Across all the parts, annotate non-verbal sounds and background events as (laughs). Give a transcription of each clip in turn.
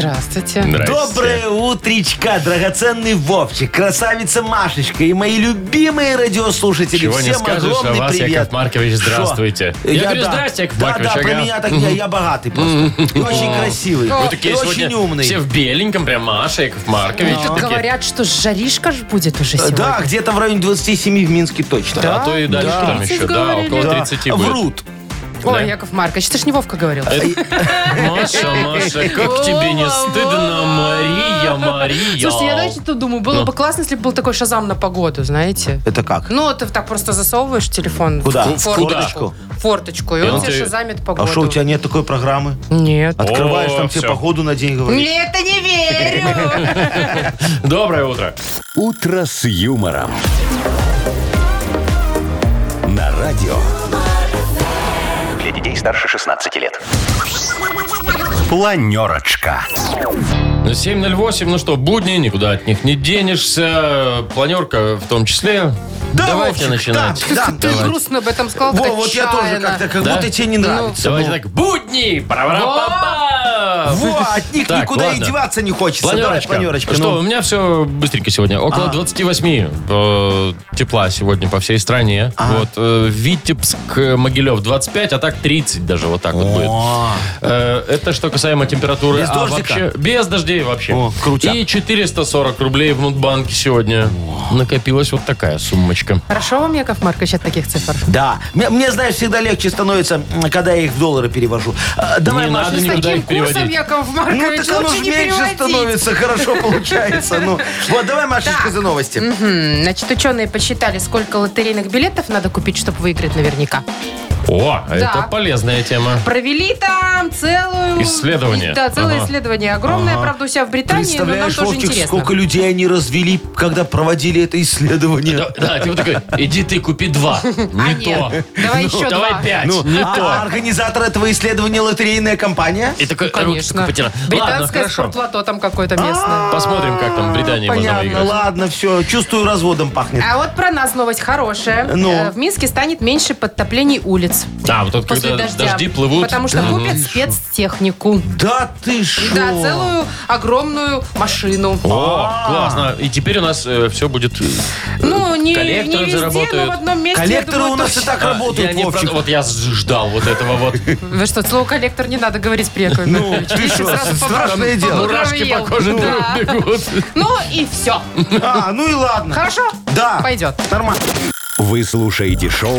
Здравствуйте. Здрасте. Доброе утречка, драгоценный Вовчик, красавица Машечка и мои любимые радиослушатели. Чего не Всем скажешь о огромный вас, привет. Яков Маркович, Шо? здравствуйте. Я говорю, здрасте, Яков да, Маркович, Да, про ага. меня так я, я богатый просто. И очень красивый. Вы И такие очень сегодня умный. все в беленьком, прям Маша, Яков Маркович. Тут такие. говорят, что жаришка ж будет уже сегодня. Да, где-то в районе 27 в Минске точно. А то и дальше Да. там 30 еще, да, около Да. 30 будет. Врут. Ой, Да. Яков Маркович, ты ж не Вовка говорил. Маша, Маша, как тебе не стыдно, Мария, Мария. Слушайте, я знаете, тут думаю, было Ну. бы классно, если бы был такой шазам на погоду, знаете. Это как? Ну, ты так просто засовываешь телефон Куда? в форточку. Форточку, и он тебе шазамит А погоду. что, у тебя нет такой программы? Нет. Открываешь, там тебе погоду на день говорит. Нет, это не верю. (laughs) Доброе утро. «Утро с юмором». На радио. Для детей старше 16 лет. Планерочка. Ну, 7.08, ну что, будни, никуда от них не денешься. Планерка в том числе. Да, Давайте Вовчик, начинать. да, да. Ты грустно об этом сказал, Во, вот я тоже как-то, как Да? будто тебе не нравится. Давайте Ну. так, будни! Во, от них Так, никуда ладно. и деваться не хочется. Давай, Планерочка. планерочка. Что, ну. у меня все быстренько сегодня. Около 28 э, тепла сегодня по всей стране. Вот, э, Витебск, э, Могилев 25, а так 30 даже вот так вот будет. О, Э, Это что касаемо температуры. Без а дождика? вообще без дождей вообще. О, крутяк. И 440 рублей в Мудбанке сегодня. Накопилась вот такая суммочка. Хорошо вам, Яков Маркович, от таких цифр? Да. Мне, мне, знаешь, всегда легче становится, м, когда я их в доллары перевожу. А, Давай, Не Маша, надо С никуда таким их переводить. Яков Ну, Маркович, так оно лучше не меньше переводить. становится, хорошо (laughs) получается. Ну, вот, давай, Машечка, за новости. М, Значит, ученые посчитали, сколько лотерейных билетов надо купить, чтобы выиграть наверняка. О, это полезная тема. Провели там целую... Исследование. Да, целое Ага. исследование. Огромное, правда, у себя в Британии, но нам Представляешь, тоже Вовчик, интересно. сколько людей они развели, когда проводили это исследование. Да, да, ты вот такой, иди ты купи два. (laughs) Не А, то. нет. Давай еще Давай два. пять. Ну, Не а, а то. организатор этого исследования лотерейная компания? И такой руки Конечно. Британское спортлото там какое-то местное. Посмотрим, как там в Британии можно выиграть. ладно, все. Чувствую, разводом пахнет. А вот про нас новость хорошая. Ну? Э, В Минске станет меньше подтоплений улиц. А, вот тут После когда дождя. дожди плывут. Потому что купят спецтехнику. Да ты шо? Да, целую огромную машину. О, классно. И теперь у нас все будет... э, Ну, не, не Коллекторы везде, но заработают. в одном месте. я Коллекторы думаю, у нас и точно. так а, работают, я не Вовчик. про- Вот я ждал вот этого вот. Вы что, слово коллектор не надо говорить при Якове Ну, Марковиче. ты Видите, что, сразу страшное дело. Мурашки по коже Да. (laughs) бегут. Ну и все. А, ну и ладно. Хорошо? Да. Пойдет. Нормально. Вы слушаете шоу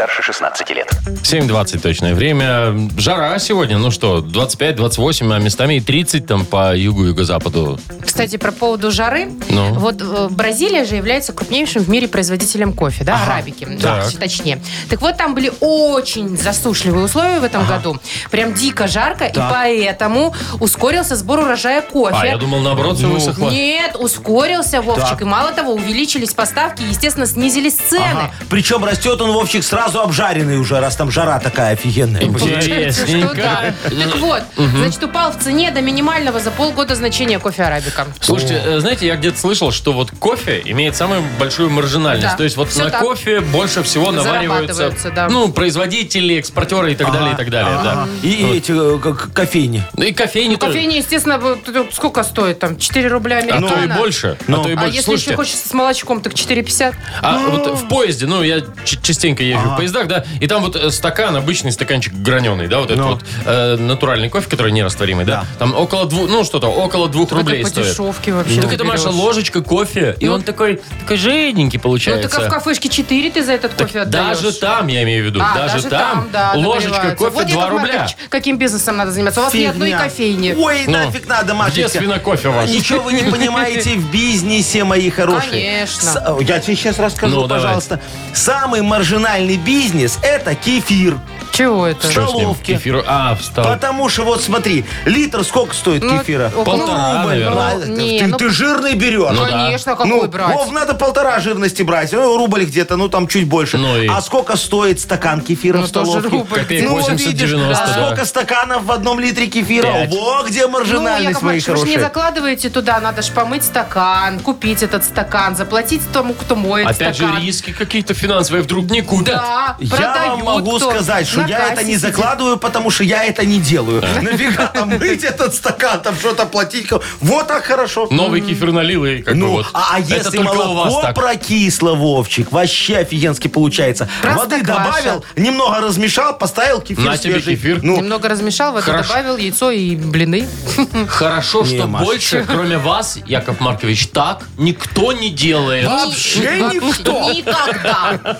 Старше 16 лет. 7.20 точное время. Жара сегодня, ну что, 25-28, а местами и 30 там по югу-юго-западу. Кстати, про поводу жары. Ну? Вот э, Бразилия же является крупнейшим в мире производителем кофе, да, арабики, да, Так. точнее. Так вот, там были очень засушливые условия в этом году. Прям дико жарко, и поэтому ускорился сбор урожая кофе. А, я думал, наоборот, все высохло. Нет, ускорился, Вовчик. Так. И мало того, увеличились поставки, и, естественно, снизились цены. Ага. Причем растет он, Вовчик, сразу обжаренный уже, раз там жара такая офигенная. Что Интересненько. да. Так вот, значит, упал в цене до минимального за полгода значения кофе арабика. Слушайте, э, знаете, я где-то слышал, что вот кофе имеет самую большую маржинальность. Да, То есть вот всё на так. кофе больше всего навариваются Зарабатываются, да. ну, производители, экспортеры и так далее, и так далее. Да. И, эти э, как кофейни. Ну и кофейни тоже. Кофейня, естественно, вот тут сколько стоит? Там 4 рубля А то и больше. Ну. А то и А больше. если Слушайте, еще хочется с молочком, так 4,50. А вот в поезде, ну, я ч- частенько езжу в поездах, да, и там вот э, стакан, обычный стаканчик граненый, да, вот этот Ну. вот э, натуральный кофе, который нерастворимый, да, там около двух, ну, что-то, около двух рублей по стоит. дешевке вообще. Так это, Маша, берешь. ложечка кофе, и Ну. он такой, такой жиденький Ну, получается. так а в кафешке 4 ты за этот кофе отдаешь. даже там, я имею в виду, А, даже, там, да, ложечка кофе вот, 2 Яков рубля. Маркович, каким бизнесом надо заниматься? У вас ни одной Фигня. кофейни. Ой, Ну, нафиг надо, Где Машечка. свинокофе ваш? Ничего вы не понимаете в бизнесе, мои хорошие. Конечно. С- Я тебе сейчас расскажу, Ну, давай. пожалуйста. Самый маржинальный бизнес – это кефир. Чего это? С ним? столовке. Кефиру- А, встал. Потому что вот смотри, литр сколько стоит Ну, кефира? около- Полтора, ну, наверное. ну, ты, не, ты- ну, ты жирный берешь. Ну. Конечно, какой Ну, брать? Вов, надо полтора жирности брать. Ну, рубль где-то, ну, там чуть больше. Ну и? А сколько стоит стакан кефира Ну, в тоже столовке? рубль. Копеек Ну, 80-90, видишь, а да. сколько стаканов в одном литре кефира? Пять. Во, где Ну, маржинальность, Яков мои Маркович, вы же не хорошие. закладываете туда, надо же помыть стакан, купить этот стакан, заплатить тому, кто моет Опять же, стакан. риски какие-то финансовые вдруг не купят. Да, Я продают вам могу кто. сказать, что На я это не закладываю, потому что я это не делаю. Нафига (laughs) мыть этот стакан, там что-то платить? Вот так хорошо. Новый кефир налил и как бы Ну, вот. а, а Это если только у вас молоко так. прокисло, Вовчик, вообще офигенски получается. Воды Простокваша. добавил, немного размешал, поставил кефир На тебе свежий. кефир. Ну, Немного размешал, воду Хорошо. добавил, яйцо и блины. (laughs) Хорошо, что Маш. больше, кроме вас, Яков Маркович, так никто не делает. Вообще Ни- никто. Никогда.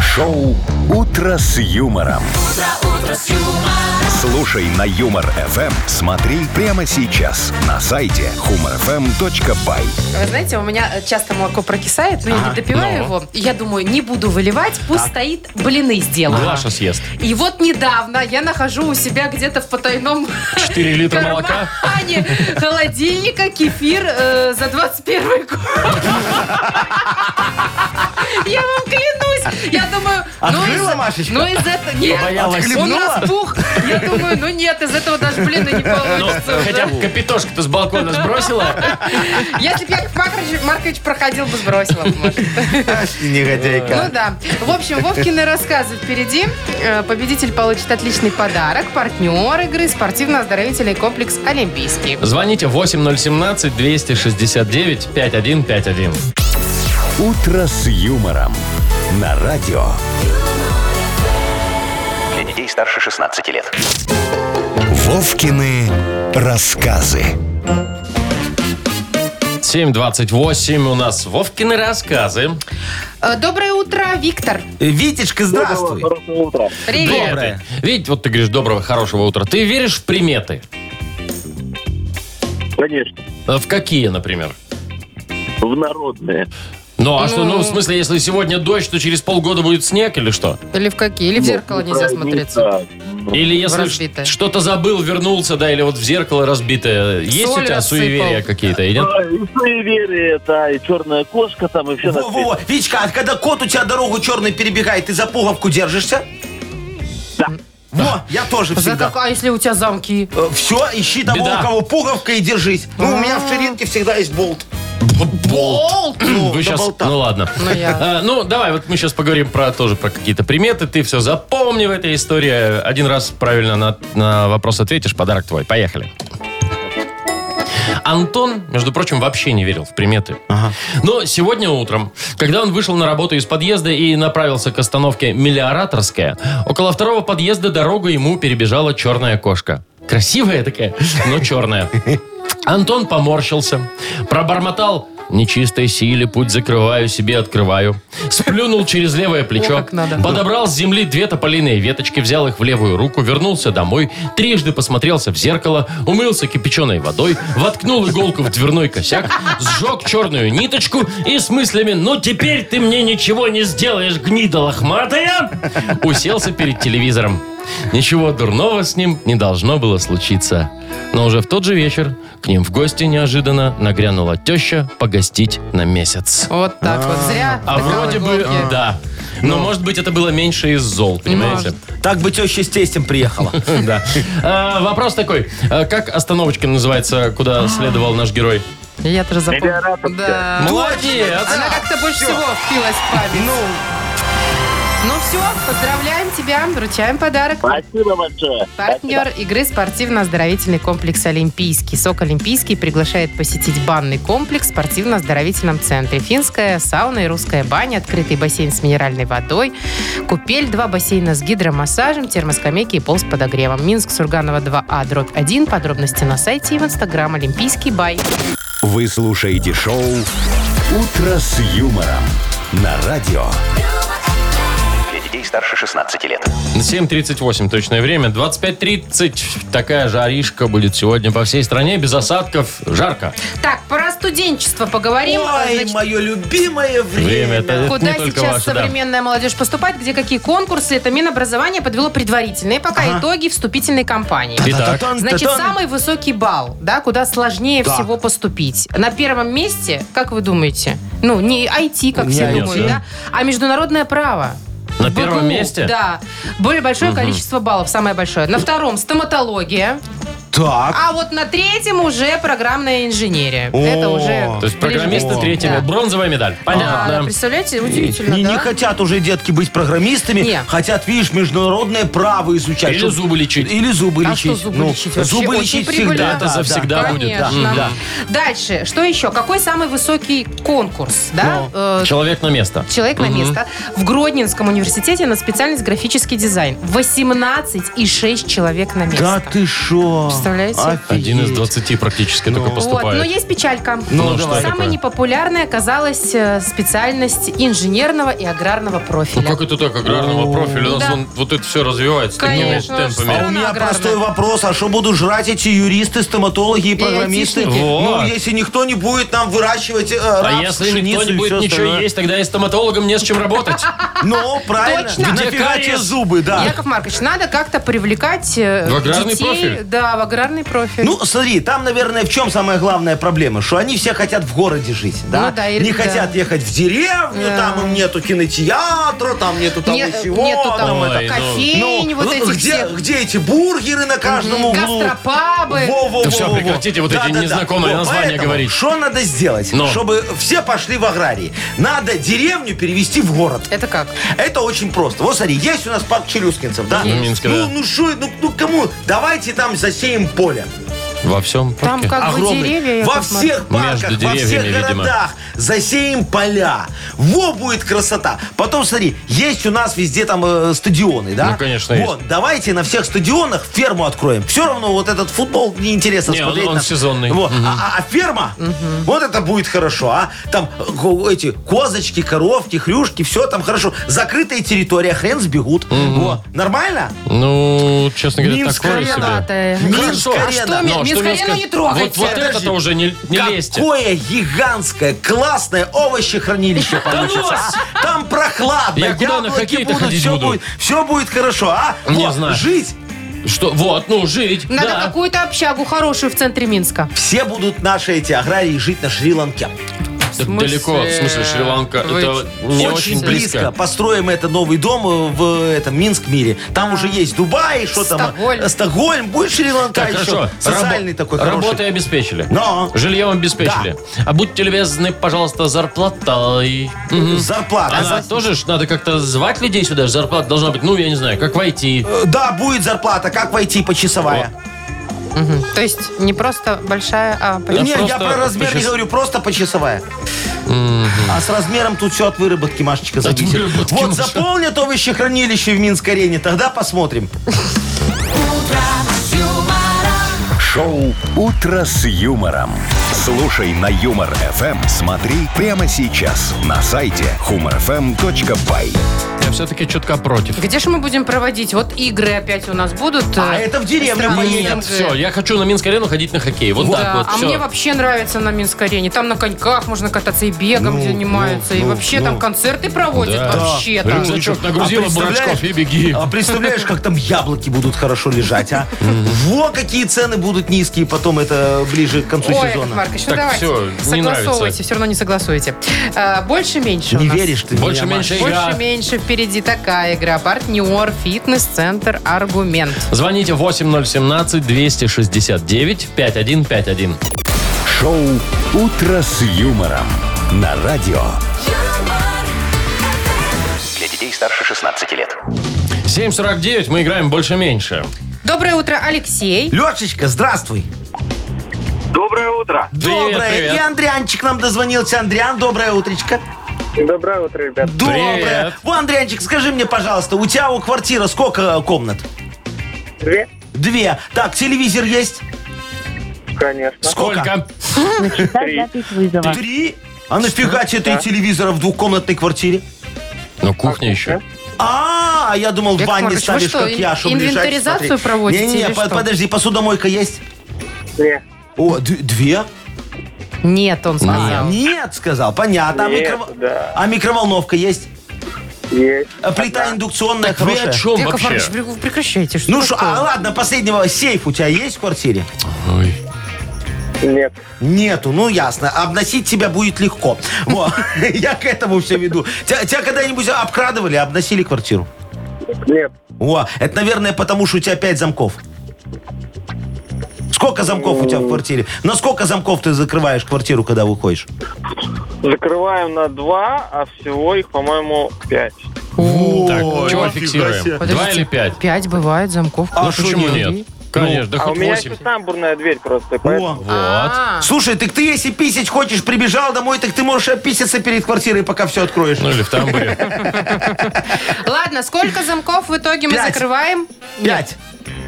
Шоу «Утро с юмором». Слушай на Юмор ФМ. Смотри прямо сейчас на сайте humorfm.by. Вы знаете, у меня э, часто молоко прокисает, но я не допиваю Ну. его. И Я думаю, не буду выливать, пусть стоит, блины сделаю. Глаша съест. И вот недавно я нахожу у себя где-то в потайном (laughs) 4 литра молока. кармане (laughs) холодильника кефир э, за 21 год. (laughs) Я вам клянусь. Я думаю... ну, Открыла, из- Машечка? Ну, из этого... Нет, Боялась. он распух. Я думаю, ну нет, из этого даже блины не Ну, получится. хотя бы капитошку-то с балкона сбросила. Если бы Яков Маркович, Маркович проходил бы, сбросила бы, может. Ну Негодяйка. да. В общем, Вовкины рассказы впереди. Э, Победитель получит отличный подарок. Партнер игры спортивно-оздоровительный комплекс «Олимпийский». Звоните 8017-269-5151. «Утро с юмором» на радио. Для детей старше 16 лет. Вовкины рассказы. 7.28 у нас Вовкины рассказы. Э, Доброе утро, Виктор. Э, Витечка, здравствуй. Привет. Доброе. Видите, вот ты говоришь доброго, хорошего утра. Ты веришь в приметы? Конечно, Э, В какие, например? в народные. Ну, а что, ну, в смысле, если сегодня дождь, то через полгода будет снег или что? Или в какие? Или в зеркало нельзя смотреться? Или если разбитое. что-то забыл, вернулся, да, или вот в зеркало разбитое. Есть у Соль тебя рассыпал. суеверия какие-то, или нет? Да, и суеверие, да, и черная кошка там, и все на свете. Во-во-во. Витечка, а когда кот у тебя дорогу черный перебегает, ты за пуговку держишься? Да. Во, я тоже За всегда. как- А если у тебя замки? Все, ищи того, Беда. у кого пуговка и держись. Ну, у меня в ширинке всегда есть болт. Болт. Ну, Вы сейчас, ну ладно. Ну, я- (laughs) А, ну, давай, вот мы сейчас поговорим про тоже про какие-то приметы. Ты все запомни в этой истории. Один раз правильно на, на вопрос ответишь, подарок твой. Поехали. Антон, между прочим, вообще не верил в приметы. Но сегодня утром, когда он вышел на работу из подъезда и направился к остановке Мелиораторская, около второго подъезда дорогу ему перебежала черная кошка. Красивая такая, но черная. (laughs) Антон поморщился, пробормотал «Нечистой силе путь закрываю, себе открываю». Сплюнул через левое плечо, О, подобрал с земли две тополиные веточки, взял их в левую руку, вернулся домой, трижды посмотрелся в зеркало, умылся кипяченой водой, воткнул иголку в дверной косяк, сжег черную ниточку и с мыслями «Ну теперь ты мне ничего не сделаешь, гнида лохматая!» уселся перед телевизором. Ничего дурного с ним не должно было случиться. Но уже в тот же вечер к ним в гости неожиданно нагрянула теща погостить на месяц. Вот так вот. Зря. А вроде бы, да. Но, может быть, это было меньше из зол, понимаете? Так бы теща с тестем приехала. (laughs) Да. А, Вопрос такой. А Как остановочка называется, куда следовал наш герой? Я тоже запомнила. Мелиораторская. Да. Молодец! Она как-то больше всего впилась в память. Ну, Ну все, поздравляем тебя, вручаем подарок. Спасибо большое. Партнер игры спортивно-оздоровительный комплекс «Олимпийский». СОК «Олимпийский» приглашает посетить банный комплекс в спортивно-оздоровительном центре. Финская сауна и русская баня, открытый бассейн с минеральной водой, купель, два бассейна с гидромассажем, термоскамейки и пол с подогревом. Минск, Сурганова 2А, дробь 1. Подробности на сайте и в инстаграм «Олимпийский бай». Вы слушаете шоу «Утро с юмором» на радио. Детей старше 16 лет. 7.38 точное время. 25.30. Такая жаришка будет сегодня по всей стране. Без осадков. Жарко. Так, про студенчество поговорим. Ой, Значит, мое любимое время. Время это- Куда сейчас ваше, да. современная молодежь поступает, где какие конкурсы, это Минобразование подвело предварительные пока итоги вступительной кампании. Итак. Значит, самый высокий балл, да, куда сложнее Так. всего поступить. На первом месте, как вы думаете? Ну, не IT, как Не все IT. думают, да, а международное право. На В первом БГУ, месте? Да. Более большое количество баллов, самое большое. На втором стоматология. Так. А вот на третьем уже программная инженерия. Это уже... То есть программисты ближе. третьими. Да. Бронзовая медаль. Да, Понятно. представляете, удивительно, Не, да? не хотят уже детки быть программистами, Не. хотят, видишь, международное право изучать. Или чтоб- зубы лечить. Или зубы А лечить. что зубы Ну, лечить вообще? Зубы Очень лечить прибыльно. всегда. Это завсегда будет. Конечно. Да. Дальше, что еще? Какой самый высокий конкурс? Да? Ну. Э, Человек на место. Человек на место. В Гродненском университете на специальность графический дизайн. 18,6 человек на место. Да ты шо? Представляете? Один из Офигеть. 20 практически только Вот, поступает. но есть печалька. Ну, Ну. Самой такое? непопулярной оказалась э, специальность инженерного и аграрного профиля. Ну как это так, аграрного профиля? У нас Да. вон вот это все развивается такими Конечно. темпами. А у меня Аграрная. простой вопрос. А что будут жрать эти юристы, стоматологи и программисты? Ну, Вот. если никто не будет нам выращивать э, А рапс, если никто не и будет ничего остальное? есть, тогда и стоматологам не с чем работать. (laughs) Ну, правильно. Точно. Где зубы, да. Яков Маркович, надо как-то привлекать э, В аграрный детей. профиль? Да, в аграрный профиль. Ну, смотри, там, наверное, в чем самая главная проблема? Что они все хотят в городе жить, да? Ну да, и- Не да. хотят ехать в деревню, Да. там им нету кинотеатра, там нету того Не- всего. нету там Ой, это, ну. кофейни, Ну, вот ну, этих где, всех. где эти бургеры на каждом углу? Гастропабы. Во, во, Да во, всё, во, во. прекратите вот эти незнакомые Вот названия поэтому говорить. Что надо сделать, Ну. чтобы все пошли в аграрии? Надо деревню перевести в город. Это как? Это очень просто. Вот смотри, есть у нас парк челюскинцев, да? Минске, ну, да. ну что, ну, ну кому? Давайте там засеем Empolha. Во всем Там парке. как бы Огромный. деревья. Во Яков всех Маркович. парках, Между во всех деревьями, видимо. городах засеем поля. Во будет красота. Потом смотри, есть у нас везде там э, стадионы, да? Ну, конечно, есть. Вот, давайте на всех стадионах ферму откроем. Все равно вот этот футбол неинтересно Не, он- смотреть. он на- сезонный. Вот. Мгм. А, а- а ферма, вот это будет хорошо, а? Там ко- эти козочки, коровки, хрюшки, все там хорошо. Закрытая территория, хрен сбегут. Вот. Нормально? Ну, честно говоря, Минск такое себе. Крылатая. Минск Хорошо. А арена. что, Ми- Но Арену Минска- не трогайте. Вот, вот это-то уже не, не лезьте. Какое гигантское, классное овощехранилище получится. ну а? Там прохладно, Я куда на яблоки хоккей-то будут, ходить все буду? будет, все будет хорошо, а? Не Вот, знаю. Жить. Что, вот, ну, жить. Надо да. какую-то общагу хорошую в центре Минска. Все будут наши эти аграрии жить на Шри-Ланке. Так смысле? далеко, в смысле, Шри-Ланка, Вы это не очень, очень близко. близко. Построим это новый дом э, в этом Минск мире. Там уже есть Дубай, что там? Стокгольм. э, Стокгольм. Будет Шри-Ланка Так, еще. хорошо. Социальный Рабо- такой хороший. Работой обеспечили. Но. Жильем обеспечили. А будьте любезны, пожалуйста, зарплатой. Мгм. Зарплата. Она тоже ж надо как-то звать людей сюда. Зарплата должна быть, ну, я не знаю, как войти. Э, Да, будет зарплата. Как войти почасовая? Мгм. То есть не просто большая, а Да Не, я просто про размер не говорю, просто почасовая. А с размером тут все от выработки, Машечка, зависит. выработки, Вот Маша. заполнят овощехранилище в Минск-арене, тогда посмотрим. Шоу «Утро с юмором». Слушай на Юмор ФМ. Смотри прямо сейчас на сайте humorfm.by. Я все-таки чутка против. Где же мы будем проводить? Вот игры опять у нас будут. А э, это в деревню экстравагантные. Нет, все, я хочу на Минск-арену ходить на хоккей. Вот Да, так вот, а все. мне вообще нравится на Минск-арене. Там на коньках можно кататься и бегом Ну, занимаются. ну, и ну, вообще ну. там концерты проводят. Да. Вообще там. Рюкзачок нагрузила А представляешь- бурачков и беги. А представляешь, как там яблоки будут хорошо лежать, а? Во, какие цены будут низкие потом, это ближе к концу Ой, Яков сезона. Маркович, ну Так давайте. всё, не согласовывайте, все равно не согласуете. А, больше меньше. у Не веришь ты в Больше впереди такая игра. Партнер, фитнес-центр, аргумент. Звоните 8017-269-5151. Шоу «Утро с юмором» на радио. Для детей старше 16 лет. 749, мы играем больше-меньше. Доброе утро, Алексей. Лешечка, здравствуй. Доброе утро. Доброе. привет. И Андрянчик нам дозвонился. Андрян, доброе утречко. Доброе утро, ребят. Доброе. Привет. Во, Андрянчик, скажи мне, пожалуйста, у тебя у квартиры сколько комнат? Две? Две. Так, телевизор есть? Конечно. Сколько? Три. запись вызова. Три? А нафига тебе три телевизора в двухкомнатной квартире? Ну, кухня еще. А, я думал, в Яков ванне Маркович, вы ставишь, что, как я, чтобы лежать, инвентаризацию проводите Не-не-не, или что? подожди, посудомойка есть? Две. О, д- две? Нет, он сказал. Нет, сказал, понятно. А, Нет, микров- да. а микроволновка есть? Есть. А Плита индукционная Так вы о хорошая? чем Яков вообще? Вы прекращайте. Что Ну что, а ладно, последнего сейф у тебя есть в квартире? Ой. Нет. Нету, ну ясно. Обносить тебя будет легко. (laughs) Я к этому все веду. Тебя, тебя когда-нибудь обкрадывали, обносили квартиру? Нет. О, это, наверное, потому что у тебя пять замков. Сколько замков у тебя в квартире? На сколько замков ты закрываешь квартиру, когда выходишь? Закрываем на два, а всего их, по-моему, пять. Так, О, чего фиксируем? Два или пять? Пять бывает замков. А Ну почему нет? Конечно, да а у хоть меня восемь. еще тамбурная дверь просто, О. поэтому... Вот. А, Слушай, так ты если писать хочешь, прибежал домой, так ты можешь описаться перед квартирой, пока все откроешь. Ну или в тамбуре. Ладно, сколько замков в итоге мы Пять. закрываем? Пять.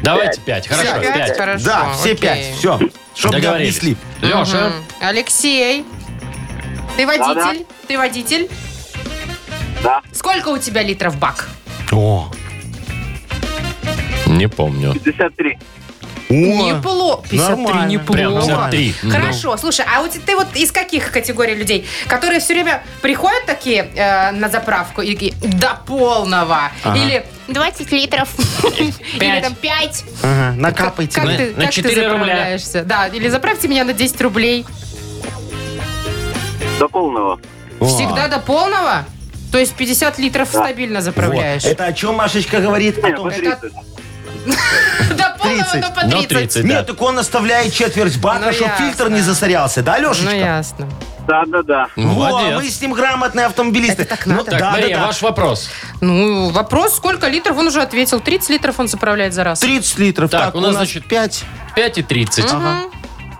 Давайте пять. Хорошо, Все пять? Хорошо. Да, все окей. пять. Все. Чтоб не Договорились. обнесли. Леша. Алексей, ты водитель? Ты водитель? Да. Сколько у тебя литров бак? О. не помню. 53. Неплохо. 53 нормально. неплохо. Прям 53. Хорошо, слушай, а вот ты вот из каких категорий людей, которые все время приходят такие э, на заправку и такие, до полного, или 20 литров, (laughs) или там 5. Ага, накапайте. Как, На- ты, на как ты 4 рубля. заправляешься? Да, или заправьте меня на 10 рублей. До полного. Всегда до полного? То есть 50 литров стабильно заправляешь? Вот. Это о чем Машечка говорит? О Нет, том, по что- 30. (laughs) До 30. но по Ну, 30. 30, да. Нет, так он оставляет четверть бака, Ну, чтобы ясно. фильтр не засорялся. Да, Ну, Лешечка? ясно. Да, да, да. Во, мы с ним грамотные автомобилисты. Это так Ну, надо. Так, да, Мария, да, да. ваш вопрос. Ну, вопрос, сколько литров, он уже ответил. 30 литров он заправляет за раз. 30 литров. Так, Так, у нас, значит, 5. 5 и 30.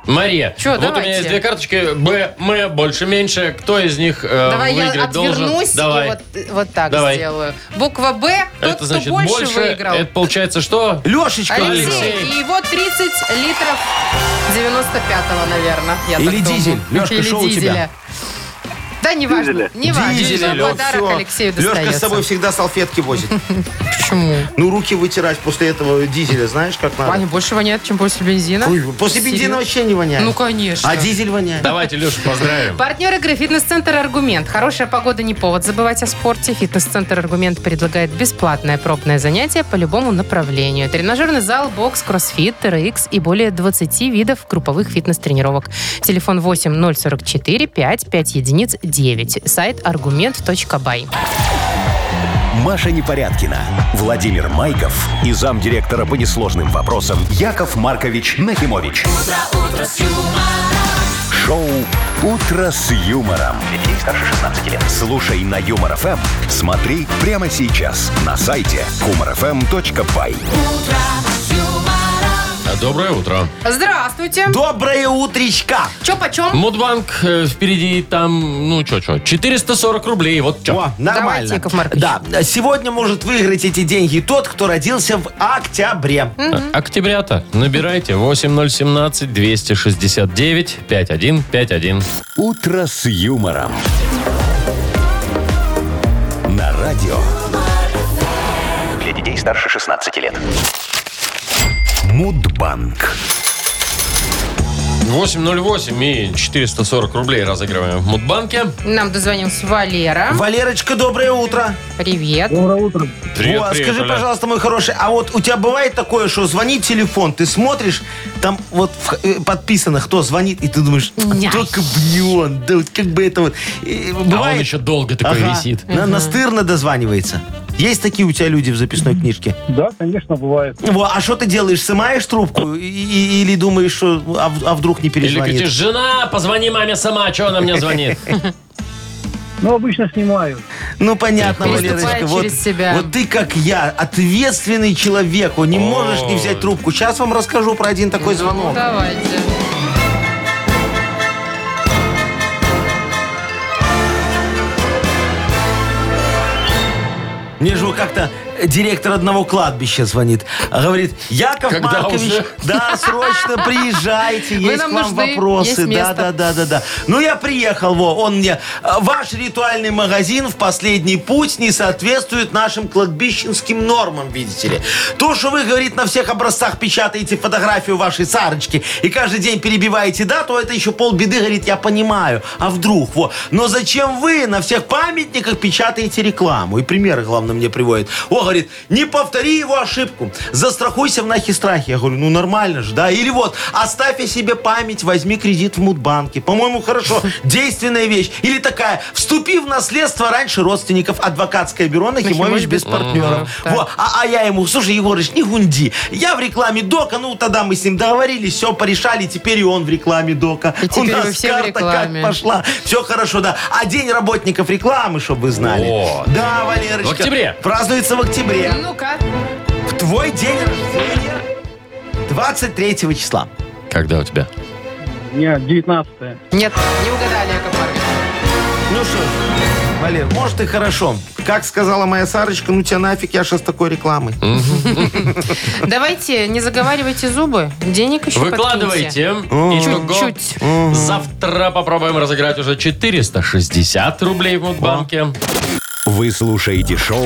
Мария, Чё, вот у меня давайте. есть две карточки. Б, М, больше, меньше. Кто из них э, Давай я выиграть должен? отвернусь Давай. и вот, вот так Давай. сделаю. Буква Б, тот, Это значит кто больше, больше. выиграл. Это получается что? Лешечка, Алексей. Алексей. И вот 30 литров 95-го, наверное. Я Или так думаю. дизель. Лёшка, Или шо у тебя? дизеля. Да, неважно. Дизеля. Неважно. Дизеля, Что Лёш, подарок. Алексею достается. с собой всегда салфетки возит. (laughs) Почему? Ну, руки вытирать после этого дизеля, знаешь, как надо? Ваня, больше воняет, чем после бензина. Ой, после бензина Серьезно? вообще не воняет. Ну, конечно. А дизель воняет. Давайте, Леша, поздравим. (laughs) Партнер игры «Фитнес-центр Аргумент». Хорошая погода не повод забывать о спорте. «Фитнес-центр Аргумент» предлагает бесплатное пробное занятие по любому направлению. Тренажерный зал, бокс, кроссфит, TRX и более 20 видов групповых фитнес-тренировок. Телефон 8 044 5 5 единиц 9. Сайт аргумент.бай. Маша Непорядкина, Владимир Майков и замдиректора по несложным вопросам Яков Маркович Нахимович. Шоу Утро с юмором. Для старше 16 лет. Слушай на Юмор ФМ. Смотри прямо сейчас на сайте humorfm.by. Доброе утро. Здравствуйте. Доброе утречка. Че почем? Мудбанк э, впереди там, ну что, что, 440 рублей, вот чё. О, нормально. Давайте, Яков Маркович. Да, сегодня может выиграть эти деньги тот, кто родился в октябре. А, Октября-то. Набирайте 8017-269-5151. Утро с юмором. На радио Для детей старше 16 лет. Мудбанк. 808 и 440 рублей разыгрываем в Мудбанке. Нам дозвонился Валера. Валерочка, доброе утро. Привет. Привет, О, привет, скажи, Оля. пожалуйста, мой хороший, а вот у тебя бывает такое, что звонит телефон, ты смотришь, там вот в- э, подписано, кто звонит, и ты думаешь, а Няй. только бы не он, да вот как бы это вот. И А он бывает, еще долго такой Ага. висит. На- настырно дозванивается. Есть такие у тебя люди в записной книжке? Да, конечно, бывает. Во, а что ты делаешь? Сымаешь трубку И- и- или думаешь, что а, в- а вдруг не Или перезвонит? кричишь, жена, позвони маме сама, что она мне звонит? (laughs) Но обычно снимаю. Ну, понятно, Переступает Валерочка. Вот, через себя. вот ты, как я, ответственный человек, вот не можешь не взять трубку. Сейчас вам расскажу про один такой звонок. Давайте. Мне же как-то директор одного кладбища звонит. Говорит, Яков Когда Маркович, уже? да, срочно приезжайте, Вы есть нам к вам нужны, вопросы. есть Да, место. да, да, да, да. Ну, я приехал, во, он мне, «Э, ваш ритуальный магазин в последний путь не соответствует нашим кладбищенским нормам, видите ли. То, что вы, говорит, на всех образцах печатаете фотографию вашей Сарочки и каждый день перебиваете дату, это еще полбеды, говорит, я понимаю. А вдруг, во. Но зачем вы на всех памятниках печатаете рекламу? И примеры, главное, мне приводит. О, говорит, не повтори его ошибку. Застрахуйся в нахи-страхе. Я говорю, ну нормально же, да? Или вот, оставь о себе память, возьми кредит в Мудбанке. По-моему, хорошо. Действенная вещь. Или такая, вступи в наследство раньше родственников. Адвокатское бюро Нахимович без партнеров. Во. А, а я ему, слушай, Егорыч, не гунди. Я в рекламе Дока, ну тогда мы с ним договорились, все порешали, теперь и он в рекламе Дока. И У нас все карта как пошла. Все хорошо, да. А день работников рекламы, чтобы вы знали. Да, Валерочка. В октябре. Празднуется в октябре. Ну-ка. В твой день рождения 23 числа. Когда у тебя? Нет, 19 Нет, не угадали, Яков Маркович. Ну что ж, Валер, может и хорошо. Как сказала моя Сарочка, ну тебя нафиг, я сейчас такой рекламой. Давайте, не заговаривайте зубы. Денег еще Выкладывайте. Итого, Чуть-чуть. Завтра попробуем разыграть уже 460 рублей в Мудбанке. Вы слушаете шоу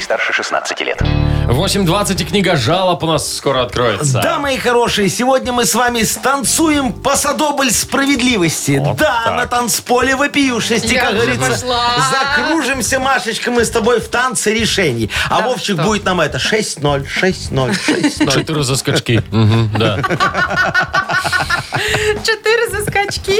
Детей старше 16 лет. 8.20 и книга жалоб у нас скоро откроется. Да, мои хорошие, сегодня мы с вами станцуем посадобль справедливости. Вот да, так. на танцполе вопиюшести, Я как уже говорится. пошла. Закружимся, Машечка, мы с тобой в танце решений. А Да Вовчик что? будет нам это 6-0, 6-0, 6-0. Четыре за скачки. Да. Четыре за скачки.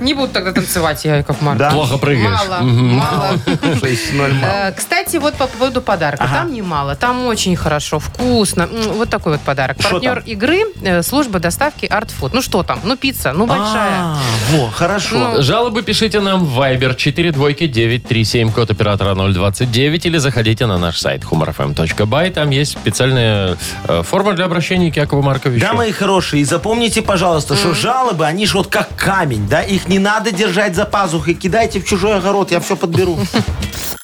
Не буду тогда танцевать, я, Маркович. Да? Плохо прыгаешь. Мало, мало. 6-0 мало. Э, Кстати, вот по поводу подарка. Там немало, там очень хорошо, вкусно. Вот такой вот подарок. Что Партнер там? игры э, служба доставки Art Food. Ну что там? Ну пицца, ну большая. А, во, хорошо. Ну, Жалобы пишите нам в Viber 42937, код оператора 029, или заходите на наш сайт humorfm.by. Там есть специальная э, форма для обращения к Якову Марковичу. Да, мои хорошие, и запомните, пожалуйста, что жалобы, они же вот как камень, да, их не надо держать за пазухой, кидайте в чужой огород, я все подберу. (laughs)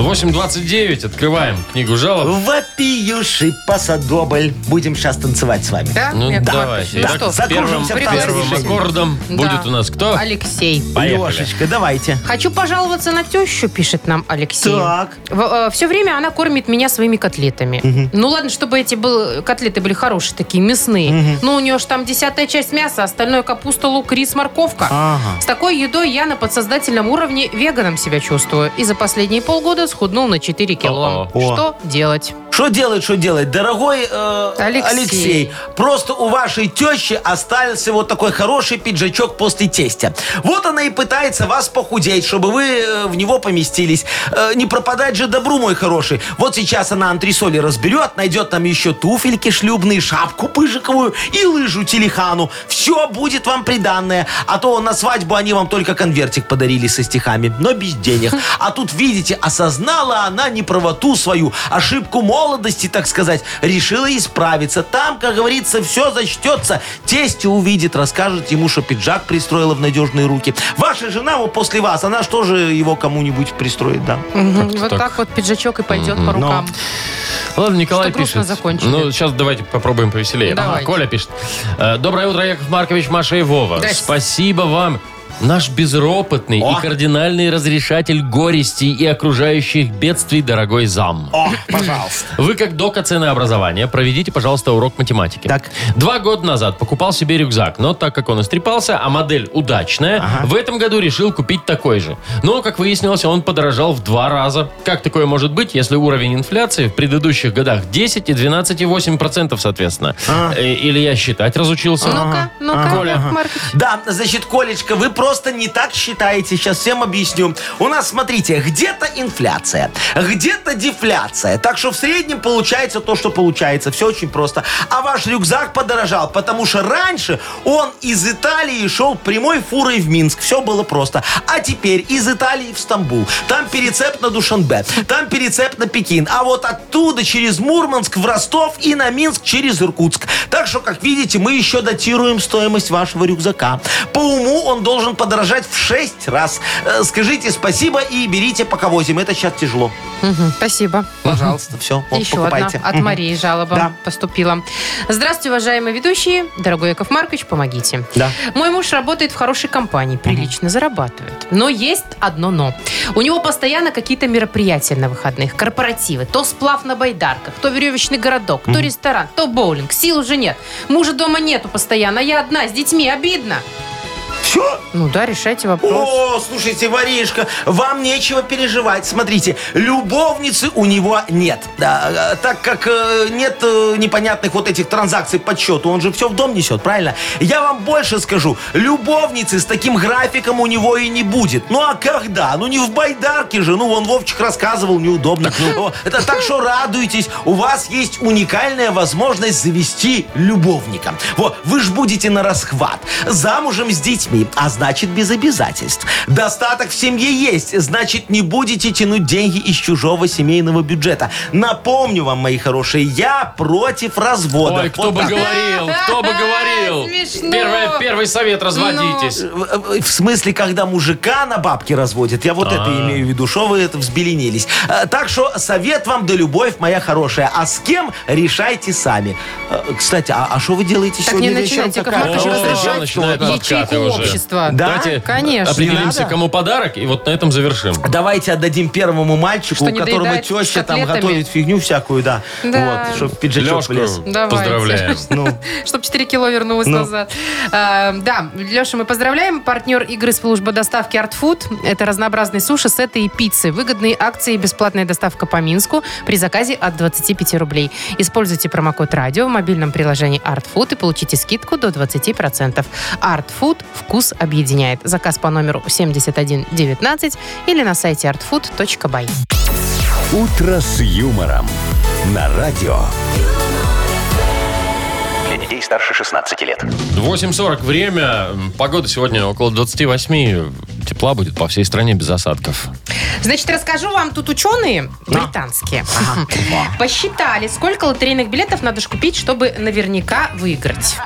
8.29, открываем книгу жалоб. Вопиюший посадобль. Будем сейчас танцевать с вами. Да, Ну, Яков давайте. Маркович? Итак, Ну что, первым, закружимся в первым танце. аккордом Да. будет у нас кто? Алексей. Поехали. Лешечка, давайте. Хочу пожаловаться на тещу, пишет нам Алексей. Так. все время она кормит меня своими котлетами. Ну ладно, чтобы эти был- котлеты были хорошие, такие мясные. Ну у нее же там десятая часть мяса, остальное капуста, лук, рис, морковка. Ага. С такой едой я на подсознательном уровне веганом себя чувствую. И за последние полгода схуднул на 4 кило. О-о. Что делать? Что делать, что делать? Дорогой э, Алексей. Алексей. просто у вашей тещи остался вот такой хороший пиджачок после тестя. Вот она и пытается вас похудеть, чтобы вы э, в него поместились. Э, не пропадать же добру, мой хороший. Вот сейчас она антресоли разберет, найдет там еще туфельки шлюбные, шапку пыжиковую и лыжу телехану. Все будет вам приданное. А то на свадьбу они вам только конвертик подарили со стихами, но без денег. (laughs) А тут, видите, осознала она неправоту свою, ошибку молодости, так сказать, решила исправиться. Там, как говорится, все зачтется. Тесть увидит, расскажет ему, что пиджак пристроила в надежные руки. Ваша жена вот после вас, она что же его кому-нибудь пристроит, да? Мгм, Вот так. так вот пиджачок и пойдет по рукам. Ладно, Николай Что грустно пишет. закончили. Ну, сейчас давайте попробуем повеселее. Давайте. Коля пишет. Э, Доброе утро, Яков Маркович, Маша и Вова. Здрасте. Спасибо вам. Наш безропотный О. и кардинальный разрешатель горестей и окружающих бедствий, дорогой зам. О, пожалуйста. Вы, как дока ценообразования, проведите, пожалуйста, урок математики. Так. Два года назад покупал себе рюкзак, но так как он истрепался, а модель удачная, в этом году решил купить такой же. Но, как выяснилось, он подорожал в два раза. Как такое может быть, если уровень инфляции в предыдущих годах 10 и 12,8% соответственно? Э, Или я считать разучился? Ну-ка, ну-ка, Коля. Маркович. Да, значит, Колечка, вы просто не так считаете. Сейчас всем объясню. У нас, смотрите, где-то инфляция, где-то дефляция. Так что в среднем получается то, что получается. Все очень просто. А ваш рюкзак подорожал, потому что раньше он из Италии шел прямой фурой в Минск. Все было просто. А теперь из Италии в Стамбул. Там перецеп на Душанбе. Там перецеп на Пекин. А вот оттуда через Мурманск в Ростов и на Минск через Иркутск. Так что, как видите, мы еще датируем стоимость вашего рюкзака. По уму он должен подорожать в 6 раз. Э, Скажите спасибо и берите, пока возим. Это сейчас тяжело. Мгм, Спасибо. Пожалуйста, все, вот, Еще покупайте. одна от Мгм. Марии жалоба Да. поступила. Здравствуйте, уважаемые ведущие. Дорогой Яков Маркович, помогите. Да. Мой муж работает в хорошей компании, прилично зарабатывает. Но есть одно но. У него постоянно какие-то мероприятия на выходных, корпоративы. То сплав на байдарках, то веревочный городок, то ресторан, то боулинг. Сил уже нет. Мужа дома нету постоянно, а я одна с детьми. Обидно. Все? Ну да, решайте вопрос. О, слушайте, воришка, вам нечего переживать. Смотрите, любовницы у него нет. Да, э, так как э, нет э, непонятных вот этих транзакций по счету, он же все в дом несет, правильно? Я вам больше скажу, любовницы с таким графиком у него и не будет. Ну а когда? Ну не в байдарке же, ну вон Вовчик рассказывал, неудобно. О, Это так что радуйтесь, у вас есть уникальная возможность завести любовника. Вот, вы ж будете на расхват, замужем с детьми, а значит без обязательств. Достаток в семье есть, значит не будете тянуть деньги из чужого семейного бюджета. Напомню вам, мои хорошие, я против развода. Ой, кто Вот бы так. говорил, кто бы говорил. (laughs) Смешно. Первый, первый совет, разводитесь. В в смысле, когда мужика на бабки разводят. Я вот это имею в виду, что вы это взбеленились. Э, Так что совет вам да любовь моя хорошая. А с кем решайте сами. Кстати, а что вы делаете Так не сегодня вечером? начинайте, Яков Какая- Маркович, разрешать ячейку уже. Общества. Да? Давайте Конечно. определимся, кому подарок, и вот на этом завершим. Давайте отдадим первому мальчику, Что у не которого доедает теща там котлетами? готовит фигню всякую, да. Да. Вот, чтобы пиджачок Лешку влез. Давайте. поздравляем. (laughs) Ну, Чтобы 4 кило вернулось Ну. назад. А, да, Леша, мы поздравляем. Партнер игры служба доставки Art Food. Это разнообразные суши, сеты и пиццы. Выгодные акции и бесплатная доставка по Минску при заказе от 25 рублей. Используйте промокод радио в мобильном приложении Art Food и получите скидку до 20%. Art Food вкус объединяет. Заказ по номеру 7119 или на сайте artfood.by. «Утро с юмором» на радио. Детей старше 16 лет. 8.40 время. Погода сегодня около 28. Тепла будет по всей стране без осадков. Значит, расскажу вам, тут ученые британские посчитали, сколько лотерейных билетов надо ж купить, чтобы наверняка выиграть.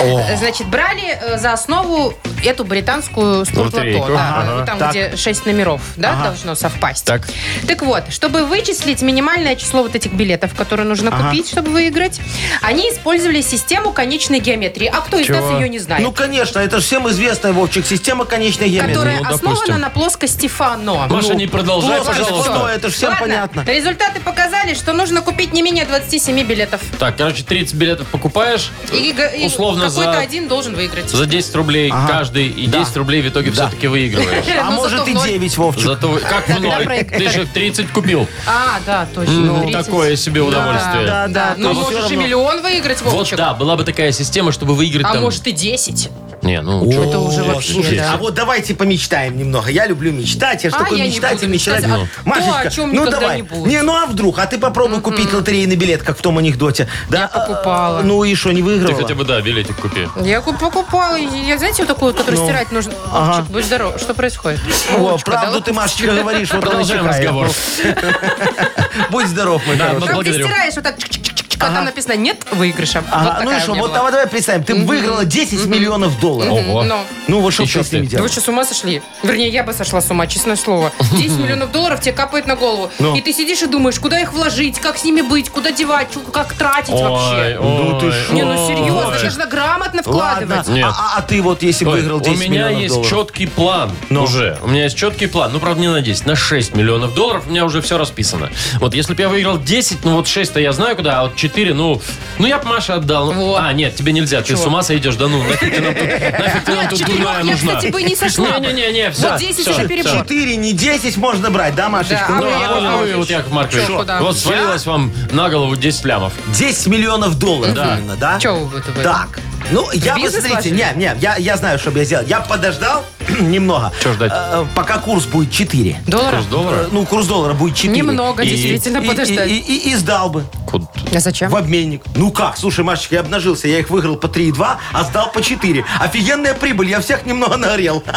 Э, Значит, брали э, за основу эту британскую спортлото, Лотерейку. да, Ага. там, Так. где 6 номеров, да, должно совпасть. Так. Так вот, чтобы вычислить минимальное число вот этих билетов, которые нужно купить, чтобы выиграть, они использовали систему конечной геометрии. А кто из Чего? нас ее не знает? ну, конечно, это же всем известная, Вовчик, система конечной геометрии. которая ну, основана допустим. на плоскости Фано. Маша, не продолжай, пожалуйста. что, это же всем Ладно, понятно. результаты показали, что нужно купить не менее 27 билетов. Так, короче, 30 билетов покупаешь, И, и условно какой-то за, один должен выиграть. за 10 рублей Ага. каждый, и Да. 10 рублей в итоге Да. все-таки выигрываешь. (laughs) А Ну, может зато и в ноль. 9, Вовчик. Зато как в ноль? Ты же 30 купил. А, да, точно. Ну, 30. такое себе удовольствие. Да, да. Ну, А вот можешь и миллион выиграть, Вот Вовчик. да, была бы такая система, чтобы выиграть А там... может и 10. Не, ну, чё. Это уже вообще, слушайте, да. а вот давайте помечтаем немного. Я люблю мечтать. Я же А, такой я не буду человек. мечтать. А Машечка, то, о чем ну никогда давай. не будет. Не, ну а вдруг? А ты попробуй купить лотерейный билет, как в том анекдоте. Да? Я покупала. А, Ну и что, не Ты выиграла? хотя бы, да, билетик купи. Я ку- покупала. Я, знаете, вот такую, вот, которую Ну. стирать нужно. Ага. Вовчик, будь здоров. Что происходит? О, Вовочка, правду да ты, Машечка, говоришь. Вот она Продолжаем разговор. (laughs) Будь здоров, мой Да, хороший. ну, Как ты благодарю. стираешь вот так, чик-чик-чик, а там написано «нет выигрыша». Ага, Вот ну и что, вот давай, давай представим, ты выиграла 10 миллионов долларов. Ого. Ну. Ну вот что И ты с ними ты? Да вы делаешь? что, с ума сошли? Вернее, я бы сошла с ума, честное слово. (laughs) 10 миллионов долларов тебе капает на голову. Ну. И ты сидишь и думаешь, куда их вложить, как с ними быть, куда девать, чё- как тратить Ой, вообще. ой, ты шо? Не, ну серьезно, ой. это же грамотно Ладно, вкладывать. Нет. а, а ты вот если Ой, выиграл 10 у меня миллионов есть долларов? четкий план Ну. уже. У меня есть четкий план. Ну, правда, не на 10, на 6 миллионов долларов у меня уже все расписано. Вот если бы я выиграл 10, ну вот 6-то я знаю куда, а вот 4, ну, ну я бы Маше отдал. Ну, Вот. А, нет, тебе нельзя, ты Чего? с ума сойдешь, да ну, нафиг ты нам тут, (laughs) нафиг ты нам тут дурная я, нужна. кстати, бы не сошла. Не-не-не, все, Вот 10 это перебор. 4, не 10 можно брать, да, Машечка? Да, Ну, а вы, а вы, вот, Яков Маркович, Чё, куда? вот свалилось вам на голову 10 лямов. 10 миллионов долларов Да. именно, да? Чё вы вы? Так. Ну, я бы, бизнес смотрите, вложили? не, не, я, я знаю, что бы я сделал. Я бы подождал, (clears throat) немного. Чё ждать? Э, Пока курс будет 4. Доллара? Курс доллара? Э, Ну, курс доллара будет 4. Немного, И- действительно, И, подождать. и- и- и сдал бы Куда? А зачем? в обменник. Ну как, слушай, Машечка, я обнажился, я их выиграл по 3,2, а сдал по 4. Офигенная прибыль, я всех немного нагрел. (clears throat)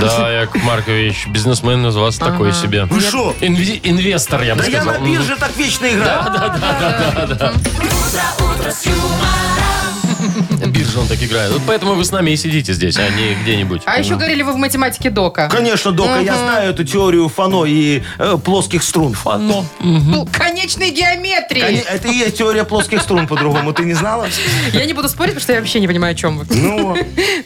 Да, Яков Маркович, бизнесмен из вас такой себе. Вы шо? Инви- инвестор, я бы Да я сказал. на бирже так вечно играю. Мгм. Биржа он так играет. Вот поэтому вы с нами и сидите здесь, а не где-нибудь. А еще говорили вы в математике Дока. Конечно, Дока, я знаю эту теорию Фано и э, плоских струн. Фано. Ну, конечной геометрии. Это и есть теория плоских струн по-другому. Ты не знала? Я не буду спорить, потому что я вообще не понимаю, о чем вы. Ну,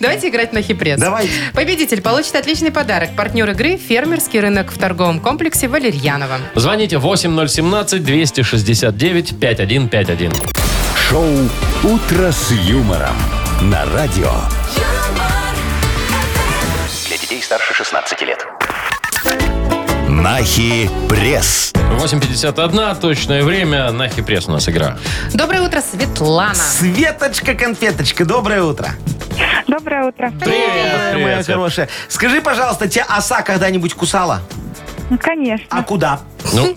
Давайте играть на хипресс. Давайте. Победитель получит отличный подарок. Партнер игры – фермерский рынок в торговом комплексе «Валерьянова». Звоните 8017-269-5151. Шоу «Утро с юмором» на радио. Для детей старше 16 лет. Нахи пресс. 8.51, точное время, на хипресс у нас игра. Доброе утро, Светлана. Светочка-конфеточка, доброе утро. Доброе утро. Привет, Доброе, моя привет. Свет. хорошая. Скажи, пожалуйста, тебя оса когда-нибудь кусала? Ну, Конечно. А куда? Ну,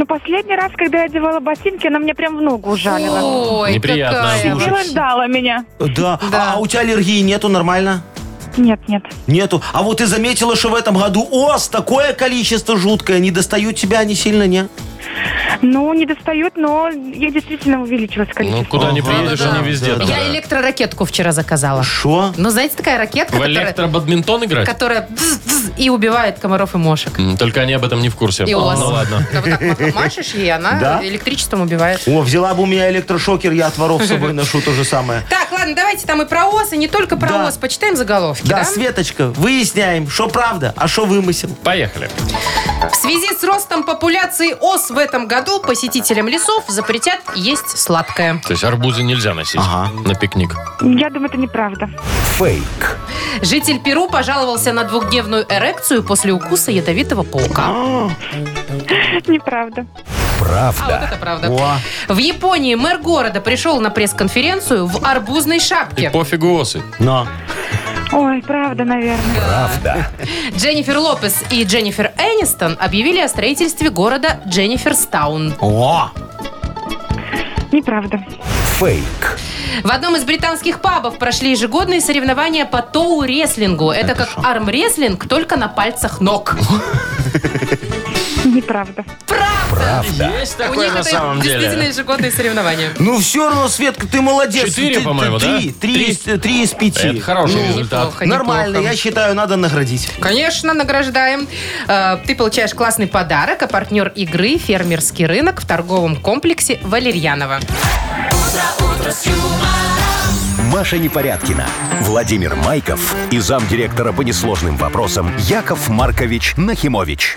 Ну, последний раз, когда я одевала ботинки, она мне прям в ногу ужалила. Ой, Неприятно. какая. Ждала меня. Да. Да. А у тебя аллергии нету нормально? Нет, нет. Нету. А вот ты заметила, что в этом году ос такое количество жуткое. Не достают тебя они сильно, не? Ну, не достают, но я действительно увеличилось ну количество. куда не приедешь, да, они везде да, там. Я да. электроракетку вчера заказала. Шо? Ну, знаете, такая ракетка, В которая, электробадминтон играть? которая бз-бз и убивает комаров и мошек. М, Только они об этом не в курсе. И Ну ос. ладно. (laughs) Да вот так ма- машешь, и она Да? электричеством убивает. О, взяла бы у меня электрошокер, я от воров с собой (laughs) ношу то же самое. Так, ладно, давайте там и про ос, и не только про Да. ос. Почитаем заголовки, Да, да? Светочка, выясняем, что правда, а что вымысел. Поехали. В связи с ростом популяции ос в этом году посетителям лесов запретят есть сладкое. То есть арбузы нельзя носить Ага. на пикник. Я думаю, это неправда. Фейк. Житель Перу пожаловался на двухдневную эрекцию после укуса ядовитого паука. (laughs) Неправда. А вот Правда. это правда. О, В Японии мэр города пришел на пресс-конференцию в арбузной И шапке. пофигу осы. но. Ой, правда, наверное. Правда. Дженнифер Лопес и Дженнифер Энистон объявили о строительстве города Дженниферстаун. О, Неправда. Фейк. В одном из британских пабов прошли ежегодные соревнования по тоу-реслингу. Это, как армрестлинг, только на пальцах ног. (laughs) Неправда. Правда. Есть У такое них на это самом действительно деле. ежегодные соревнования. ну все равно, Светка, ты молодец. Четыре, Ты- по-моему, ты- да? Три, три, из- три из пяти. Это хороший Ну, результат. неплохо, Нормально, неплохо. я считаю, надо наградить. Конечно, награждаем. Э, Ты получаешь классный подарок, а партнер игры «Фермерский рынок» в торговом комплексе «Валерьянова». Маша Непорядкина, Владимир Майков и замдиректора по несложным вопросам Яков Маркович Нахимович.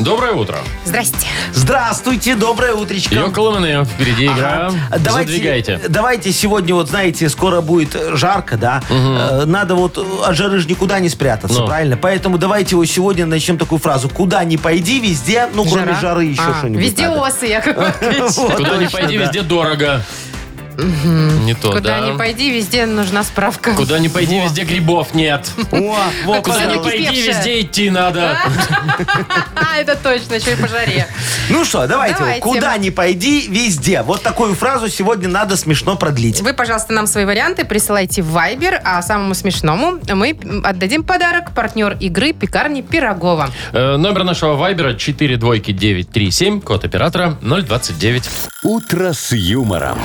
Доброе утро. Здрасте. Здравствуйте, доброе утречко. Йоколо МН. Впереди игра. Ага. Давайте, Задвигайте. давайте сегодня, вот знаете, скоро будет э, жарко, да? Э, Надо вот э, от жары ж никуда не спрятаться, Ну. правильно? Поэтому давайте вот сегодня начнем такую фразу. Куда ни пойди, везде, ну, кроме Жара. жары, еще А, что-нибудь Везде надо. осы, Яков Маркович. Вот Куда ни точно, пойди, да. везде дорого. Не то, Куда да? ни пойди, везде нужна справка. Куда ни пойди, везде грибов нет. О, вот, Куда не пойди, везде идти надо. А, (laughs) Это точно, еще и по жаре. Ну что, давайте. Куда ни пойди, везде. Вот такую фразу сегодня надо смешно продлить. Вы, пожалуйста, нам свои варианты присылайте в Viber, а самому смешному мы отдадим подарок. Партнер игры «Пекарни Пирогова». Э, Номер нашего вайбера 4 двойки 937, код оператора 029. «Утро с юмором».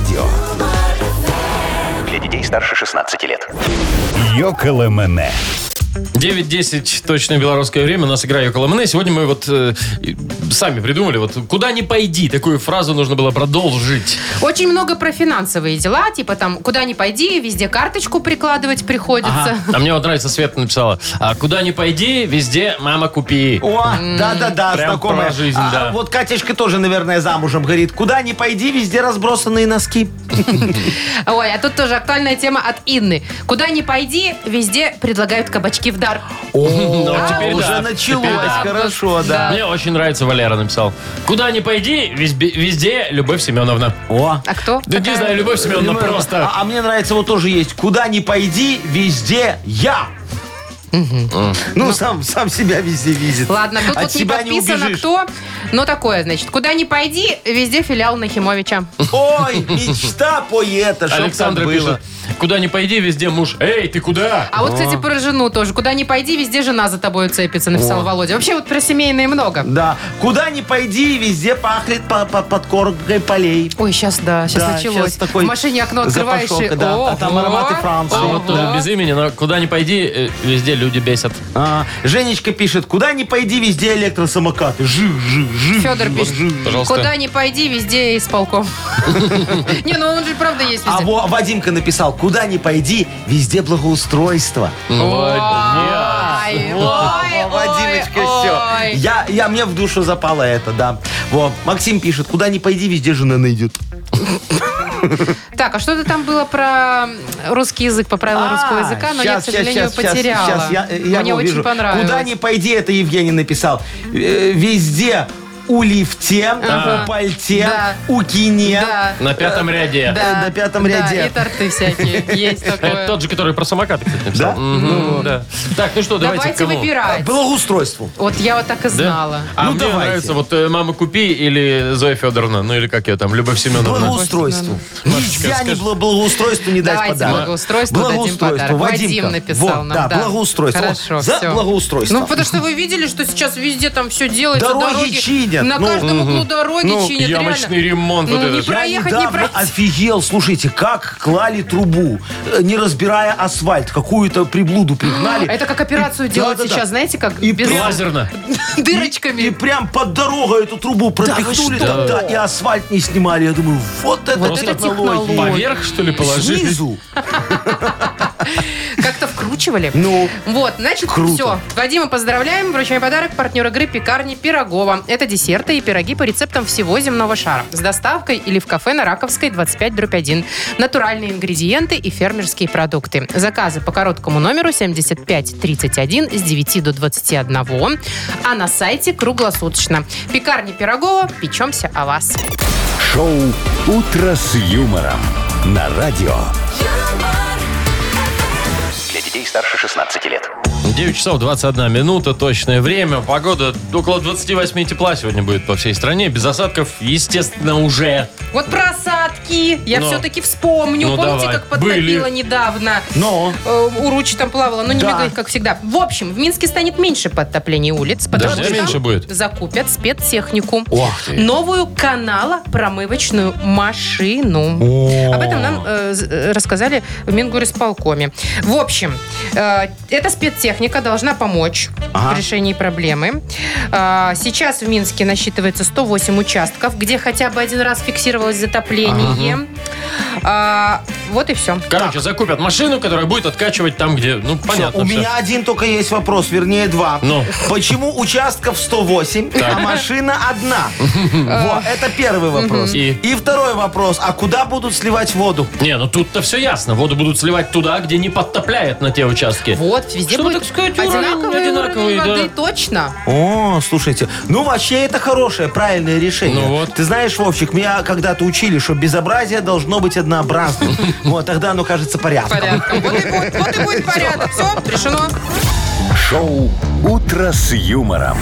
На радио Для детей старше 16 лет. Йоколэмэне. 9.10 точное белорусское время. У нас игра около МН. Сегодня мы вот э, сами придумали, вот куда ни пойди, такую фразу нужно было продолжить. Очень много про финансовые дела, типа там, куда ни пойди, везде карточку прикладывать приходится. А мне вот нравится, Света написала, а куда ни пойди, везде мама купи. О, да-да-да, Прям знакомая. про жизнь, А, да. Вот Катечка тоже, наверное, замужем. Говорит, куда ни пойди, везде разбросанные носки. (laughs) Ой, а тут тоже актуальная тема от Инны. Куда ни пойди, везде предлагают кабачки в дар. (laughs) Ну, А, теперь уже да. началось, Теперь да. хорошо, да. Да. Мне очень нравится, Валера написал. Куда ни пойди, везде, везде Любовь Семеновна. О. А кто? Да не знаю, Любовь Семеновна Понимаю. просто. А, а мне нравится, вот тоже есть. Куда ни пойди, везде я. Ну, сам, сам себя везде видит. Ладно, тут От вот не себя подписано убежишь. кто, но такое, значит, куда ни пойди, везде филиал Нахимовича. Ой, мечта поэта, чтоб там Александра было. пишет, куда ни пойди, везде муж. Эй, ты куда? А вот, кстати, про жену тоже. Куда ни пойди, везде жена за тобой цепится, написал Володя. Вообще вот про семейные много. Да. Куда ни пойди, везде пахнет по, по, подкоркой полей. Ой, сейчас, да, сейчас Да, началось. щас такой В машине окно открываешь запашок, и... да. А там Ого, ароматы Франции. А вот э, без имени, но куда ни пойди, э, везде люди бесят. А, Женечка пишет, куда ни пойди, везде электросамокаты. Жив, жив, жив. Федор пишет, Пожалуйста. куда ни пойди, везде исполком. (laughs) (laughs) Не, ну он же правда есть А везде. во, Вадимка написал, куда ни пойди, везде благоустройство. Вот, Ой, нет. ой, (laughs) Вадимочка, все. Я, я, мне в душу запало это, да. Во, Максим пишет, куда ни пойди, везде жена найдет. (laughs) Так, а что-то там было про русский язык, по правилам А, русского языка, но я, к сожалению, потеряла. щас, я, я Мне очень вижу. понравилось. Куда ни пойди, это Евгений написал. Э, Везде у лифте, у пальте, Да. у кине. Да. На пятом ряде. Да, на пятом да, ряде. и торты всякие. Есть Это такое. тот же, который про самокаты, кстати, написал. Да? Мгм, да. Так, ну что, давайте, Давайте кому? выбирать. Благоустройству. Вот я вот так и Да? знала. А Ну, мне давайте. нравится вот э, «Мама, купи» или Зоя Федоровна, ну или как ее там, Любовь Семеновна. Благоустройству. Нельзя не скажи. бла- благоустройству не дать Давайте подарок. благоустройству дадим Благоустройство. подарок. Вадим Вадимка. написал Вот, нам. Да, да. благоустройство. Хорошо, За всё. благоустройство. Ну, потому что вы видели, что сейчас везде там все делается. Дороги чинят. На Ну, каждом углу дороги Ну, чинят. Ямочный реально. ремонт. вот Ну, не этот. проехать, не пройти. офигел, слушайте, как клали трубу, э, не разбирая асфальт, какую-то приблуду пригнали. Это как операцию Да, делают да, да. сейчас, знаете, как И без Лазерно. (laughs) дырочками. И прям под дорогой эту трубу пропихнули что? тогда, и асфальт не снимали. Я думаю, вот это Вот это технология. технология. Поверх, что ли, положили? Снизу. (laughs) Как-то вкручивали. Ну, Вот, значит, Круто. все. Вадима поздравляем. Вручаем подарок партнер игры «Пекарни Пирогова». Это десерты и пироги по рецептам всего земного шара. С доставкой или в кафе на Раковской 25 дробь 1. Натуральные ингредиенты и фермерские продукты. Заказы по короткому номеру 7531 с 9 до 21. А на сайте круглосуточно. «Пекарни Пирогова». Печемся о вас. Шоу «Утро с юмором» на радио. Для детей старше 16 лет. 9 часов 21 минута, точное время. Погода около 28 тепла сегодня будет по всей стране. Без осадков, естественно, уже. Вот про осадки я Но. все-таки вспомню. Ну, Помните, давай. как подтопило Были. недавно? но... Э, у Ручи там плавала, но не Да. бегает, как всегда. В общем, в Минске станет меньше подтоплений улиц, потому Дождя что меньше там будет? закупят спецтехнику. Ох ты. Новую канала-промывочную машину. Об этом нам э, з- э, рассказали в Мингорисполкоме. В общем, э, эта спецтехника должна помочь Ага. в решении проблемы. А, сейчас в Минске насчитывается 108 участков, где хотя бы один раз фиксировалось затопление. А, вот и все. Короче, закупят машину, которая будет откачивать там, где, ну, понятно У всё. меня один только есть вопрос, вернее два. Ну. Почему участков 108, а машина одна? (laughs) Вот, это первый вопрос. И? И второй вопрос, а куда будут сливать воду? Не, ну тут-то все ясно. Воду будут сливать туда, где не подтопляет на те участки. Вот, везде Чтобы, будет так сказать, одинаковый, одинаковый, уровень воды, да. точно. О, слушайте, ну вообще это хорошее, правильное решение. Ну вот. Ты знаешь, Вовчик, меня когда-то учили, что безобразие должно быть однообразным. (laughs) Вот, тогда оно кажется порядком. Порядком. Вот и будет, вот и будет порядок. Все, решено. Шоу «Утро с юмором».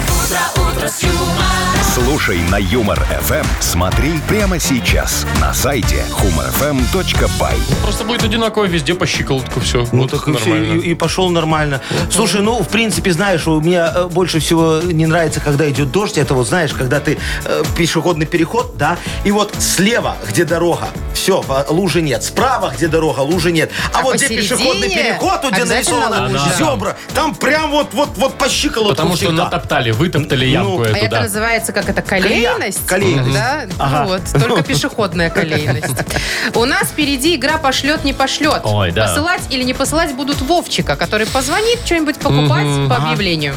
Слушай на Юмор ФМ. Смотри прямо сейчас на сайте humorfm.by. Просто будет одинаково везде по щиколотку все. Ну вот так и, нормально. и- и пошел нормально. Слушай, ну, в принципе, знаешь, у меня э, больше всего не нравится, когда идет дождь. Это вот, знаешь, когда ты э, пешеходный переход, да, и вот слева, где дорога, все, лужи нет. Справа, где дорога, лужи нет. А, А вот где пешеходный переход, вот где нарисовано лужа. зебра, там прям вот, вот, вот по щиколотку Потому что всегда. натоптали, вытоптали Ну, ямку А эту, это да. называется, как это, колейность? колейность. Да? Ага. Вот, только пешеходная колейность. У нас впереди игра «Пошлет, не пошлет». Ой, да. Посылать или не посылать будут Вовчика, который позвонит что-нибудь покупать по объявлению.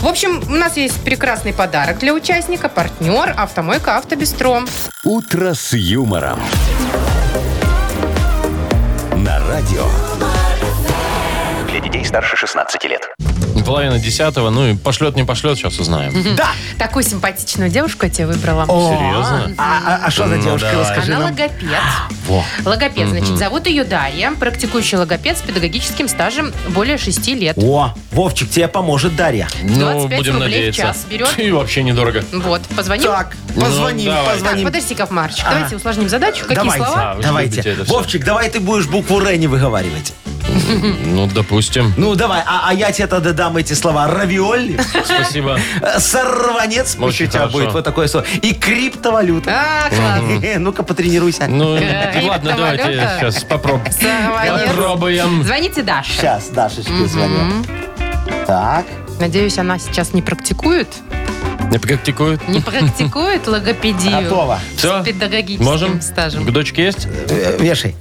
В общем, у нас есть прекрасный подарок для участника. Партнер «Автомойка Автобестро». «Утро с юмором». На радио. Для детей старше 16 лет. Половина десятого, ну и пошлет, не пошлет, сейчас узнаем. Да. Такую симпатичную девушку я тебе выбрала. Серьезно? А, а- а что за Ну, девушка, расскажи Она нам. логопед. (gasps) Во. Логопед, значит, зовут ее Дарья, практикующий логопед с педагогическим стажем более 6 лет. О, Вовчик, тебе поможет Дарья. Ну, 25 будем рублей в надеяться. час берет. (laughs) И вообще недорого. Вот, позвоним. Так, позвоним, давай. Так, позвоним. подожди, Яков давайте усложним задачу. Какие Давайте, слова? А, вы же давайте. любите это всё. Вовчик, давай ты будешь букву Р не выговаривать. Ну, допустим. Ну, давай, а, а я тебе тогда дам эти слова. Равиоли, Спасибо. сорванец, пусть Очень у тебя хорошо. будет вот такое слово, и криптовалюта. А, класс. (laughs) Ну-ка, потренируйся. Ну, Э, ладно, давайте криптовалюта. сейчас попробуем. Сорванец. Попробуем. Звоните Даше. Сейчас, Дашечке звоню. Так. Надеюсь, она сейчас не практикует. Не практикуют? Не практикует логопедию. Готово. Все? С педагогическим Можем? стажем. К дочке есть? Э, Вешай.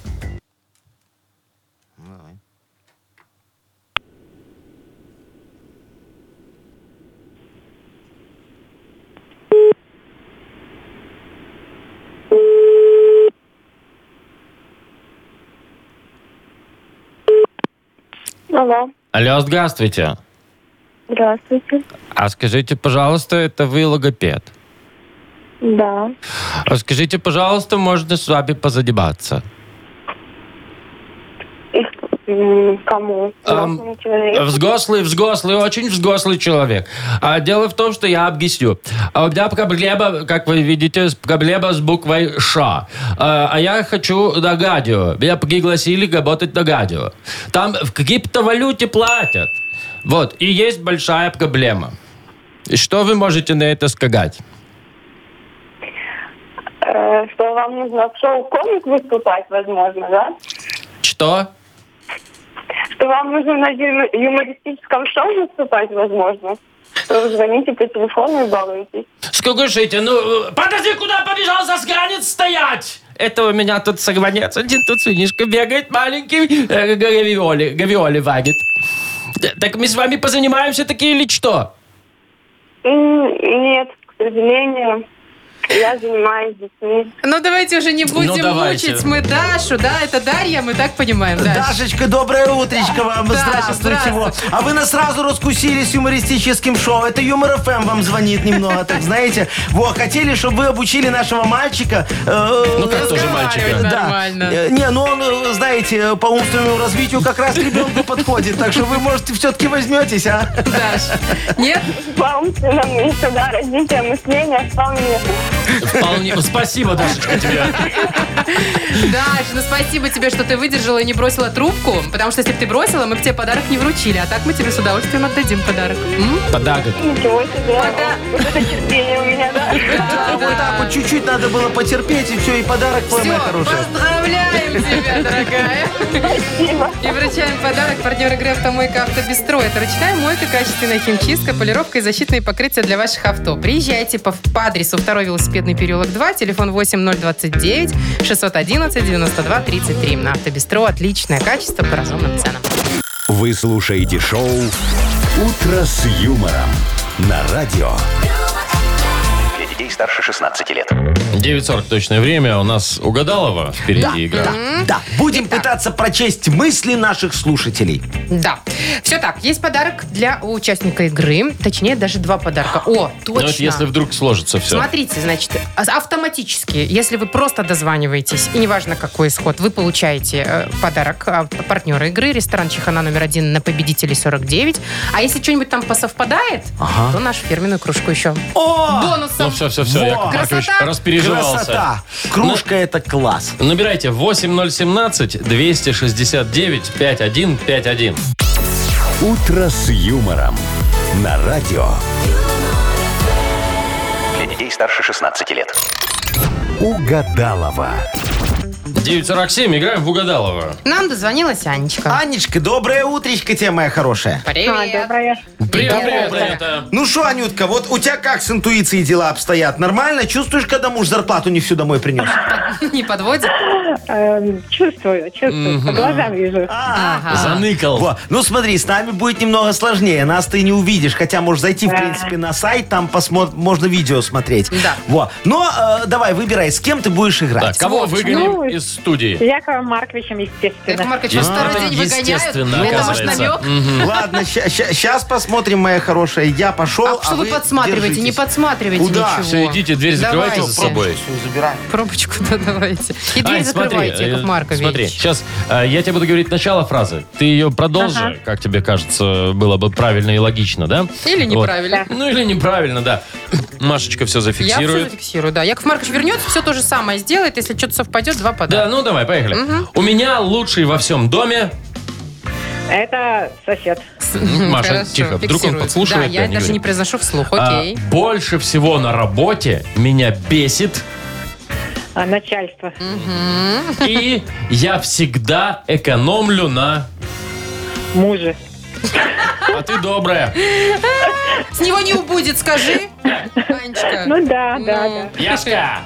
Алло, Алло, здравствуйте. здравствуйте. А скажите, пожалуйста, это вы логопед? Да. А скажите, пожалуйста, можно с вами позадебаться? Кому? Взрослый, взрослый, очень взрослый человек. А дело в том, что я объясню. А у меня проблема, как вы видите, проблема с буквой Ш. А, а я хочу на радио. Меня пригласили работать на радио. Там в криптовалюте платят. Вот, и есть большая проблема. Что вы можете на это сказать? Э, Что вам нужно в шоу-комик выступать, возможно, да? Что? Что вам нужно на юмористическом шоу выступать, возможно? Что вы звоните по телефону и балуетесь? Слушайте, ну, э, подожди, куда побежал засранец стоять? Это у меня тут сорванец один, тут свинишка бегает маленький, э, гавиоли, гавиоли варит. Д- Так мы с вами позанимаемся такие или что? Нет, к сожалению. Я занимаюсь детьми. Ну, давайте уже не будем давайте. мучить. Мы Дашу, да? Это Дарья, мы так понимаем, да? Дашечка, доброе утречко вам. Да, здравствуйте. здравствуйте. А вы нас сразу раскусили с юмористическим шоу. Это Юмор ФМ вам звонит немного, так знаете. Вот, хотели, чтобы вы обучили нашего мальчика. э, Ну, как тоже мальчика? Нормально. Э, Не, ну он, э, знаете, по умственному развитию как раз ребенку подходит. Так что вы, может, все-таки возьметесь, а? Даш. Нет? По умственному еще, да, развитие мышления вполне. Вполне. Спасибо, Дашечка, тебе. Даш, ну спасибо тебе, что ты выдержала и не бросила трубку. Потому что если бы ты бросила, мы бы тебе подарок не вручили. А так мы тебе с удовольствием отдадим подарок. М? Подарок. Ничего себе. Пода- Вот это терпение у меня, да? Да, вот так вот чуть-чуть надо было потерпеть, и все, и подарок твой, Все, моя хорошая. поздравляем тебя, дорогая. Спасибо. И вручаем подарок партнер игры «Автомойка Автобестро». Это ручная мойка, качественная химчистка, полировка и защитные покрытия для ваших авто. Приезжайте по, по адресу 2 велосипедный переулок 2, телефон 8029 611 92 33. На «Автобестро» отличное качество по разумным ценам. Вы слушаете шоу «Утро с юмором» на радио. Старше 16 лет. 9.40 точное время. У нас угадалова впереди игра. Да, будем пытаться прочесть мысли наших слушателей. Да. Все так, есть подарок для участника игры. Точнее, даже два подарка. О, Ну, точно. это если вдруг сложится все. Смотрите, значит, а- автоматически, если вы просто дозваниваетесь, и неважно какой исход, вы получаете э, подарок от партнера игры, ресторан Чехана номер один на победителей 49. А если что-нибудь там посовпадает, то нашу фирменную кружку еще О, бонусом. Ну все, все, все. Во! Яков Маркович Красота! распереживался. красота. Кружка это класс. Набирайте 8017-269-5151. «Утро с юмором» на радио. Для детей старше 16 лет. Угадалова. 9.47, играем в Угадалова. Нам дозвонилась Анечка. Анечка, доброе утречко тебе, моя хорошая. Привет. А, доброе. Привет, привет. Ну что, Анютка, вот у тебя как с интуицией дела обстоят? Нормально? Чувствуешь, когда муж зарплату не всю домой принес? Не подводит? Эм, чувствую, чувствую. По глазам вижу. Ага. Заныкал. Во, ну смотри, с нами будет немного сложнее. Нас ты не увидишь, хотя можешь зайти, в принципе, на сайт, там посмо- можно видео смотреть. Да. Во. Но э, давай, выбирай, с кем ты будешь Так, играть. кого выгоним Ну, из студии? С Яковом Марковичем, Яков естественно. Маркович, вас второй день выгоняют. естественно, Это ваш оказывается. намек? Ладно, сейчас посмотрим, моя хорошая. Я пошел, А что вы подсматриваете? Не подсматривайте Куда? ничего. Все, идите, дверь закрывайте за Давайте. собой. Забирай. Пробочку, да, давайте. И дверь Ань, закрывайте, э, Яков Маркович. Смотри, сейчас я тебе буду говорить начало фразы. Ты ее продолжи, Ага. как тебе кажется, было бы правильно и логично, да? Или Вот. неправильно. Ну или неправильно, да. Машечка все Я все зафиксирует. зафиксирую, да. Яков Маркович вернется, все то же самое сделает. Если что-то совпадет, два Да, подарка. ну давай, поехали. У меня лучший во всем доме. Это сосед. Маша, Хорошо, тихо, вдруг он подслушивает. Да, я даже не произношу вслух, А, окей. больше всего на работе меня бесит, А, начальство. и я всегда экономлю на... Мужа. А ты добрая. С него не убудет, скажи, Анечка. Ну да, да, Ну. да. Яшка!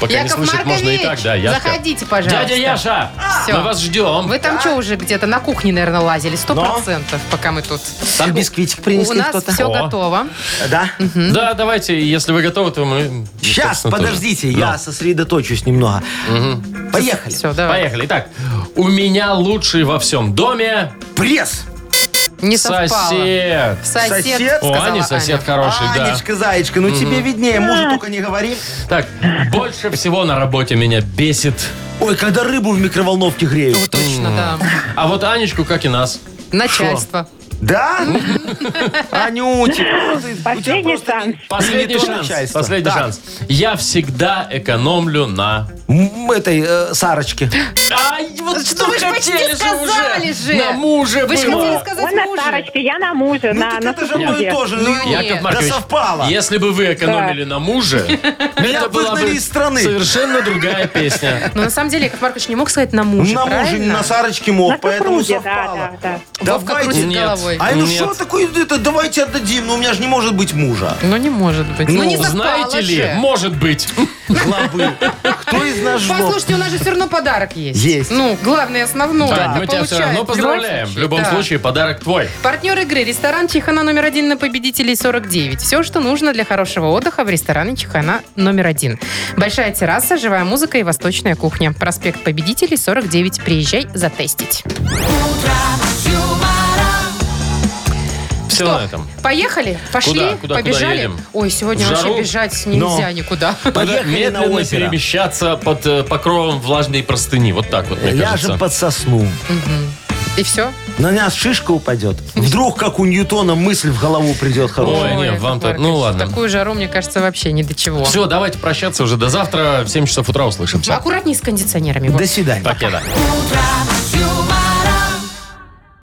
Пока не Яков слышит, можно и так, да, Яшка. заходите, пожалуйста. Дядя Яша, Всё. мы вас ждем. Вы там что уже где-то на кухне, наверное, лазили? Сто процентов, пока мы тут. Там бисквитик У принесли нас кто-то. все О. готово. Да? Да, давайте, если вы готовы, то мы... Сейчас, собственно, тоже. подождите, я сосредоточусь немного. Поехали. Все, давай. Поехали. Итак, у меня лучший во всем доме Пресс. Не совпало. сосед. Сосед, Сосед? О, Ани сосед Аня. хороший, да. Анечка, Заячка, ну тебе виднее, мужу только не говори. Так, больше всего на работе меня бесит. Ой, когда рыбу в микроволновке греют. Ну, точно, да. А вот Анечку, как и нас. Начальство. Да? (laughs) Анютик, ну Последний шанс. Последний шанс. Последний шанс. Я всегда экономлю на... м, Этой э, Сарочке. Ай, вот что вы ж почти сказали же. На муже Вы же было. хотели сказать Он на. Сарочке, я на мужа, Ну на, так на это же одно и супруге. то же. Ну, Ну, нет. Яков да Маркович, совпало. если бы вы экономили на муже, (laughs) Меня это была выгнали бы из страны. совершенно другая песня. (laughs) Но на самом деле Яков Маркович не мог сказать на мужа, На муже, правильно? на Сарочке мог, На поэтому супруге, да, совпало. да, да. Вовка Давайте. Нет. головой. Ай, ну Нет. что такое, это, давайте отдадим, но у меня же не может быть мужа. Ну, не может быть. Ну, Ну, не совпало Знаете ли, же. может быть. (laughs) Главы. Кто из жлоб? Послушайте, у нас же все равно подарок есть. Есть. Ну, главное, основное. Это мы тебя все равно поздравляем. В любом да. случае, подарок твой. Партнер игры – ресторан Чихана номер один на победителей 49. Все, что нужно для хорошего отдыха в ресторане Чихана номер один. Большая терраса, живая музыка и восточная кухня. Проспект Победителей 49. Приезжай затестить. Все на этом. Поехали? Пошли? Куда? Куда, куда Побежали? едем? Ой, сегодня В вообще жару? бежать нельзя никуда. Надо Поехали на медленно озеро. перемещаться под э, покровом влажной простыни. Вот так вот, мне Ляжем кажется. под сосну. И все? На нас шишка упадет. Вдруг, как у Ньютона, мысль в голову придет хорошая. Ой, нет, вам-то- ну ладно. Такую жару, мне кажется, вообще ни до чего. Все, давайте прощаться уже до завтра. В 7 часов утра услышимся. Аккуратней с кондиционерами. Вов. До свидания. Покеда. утро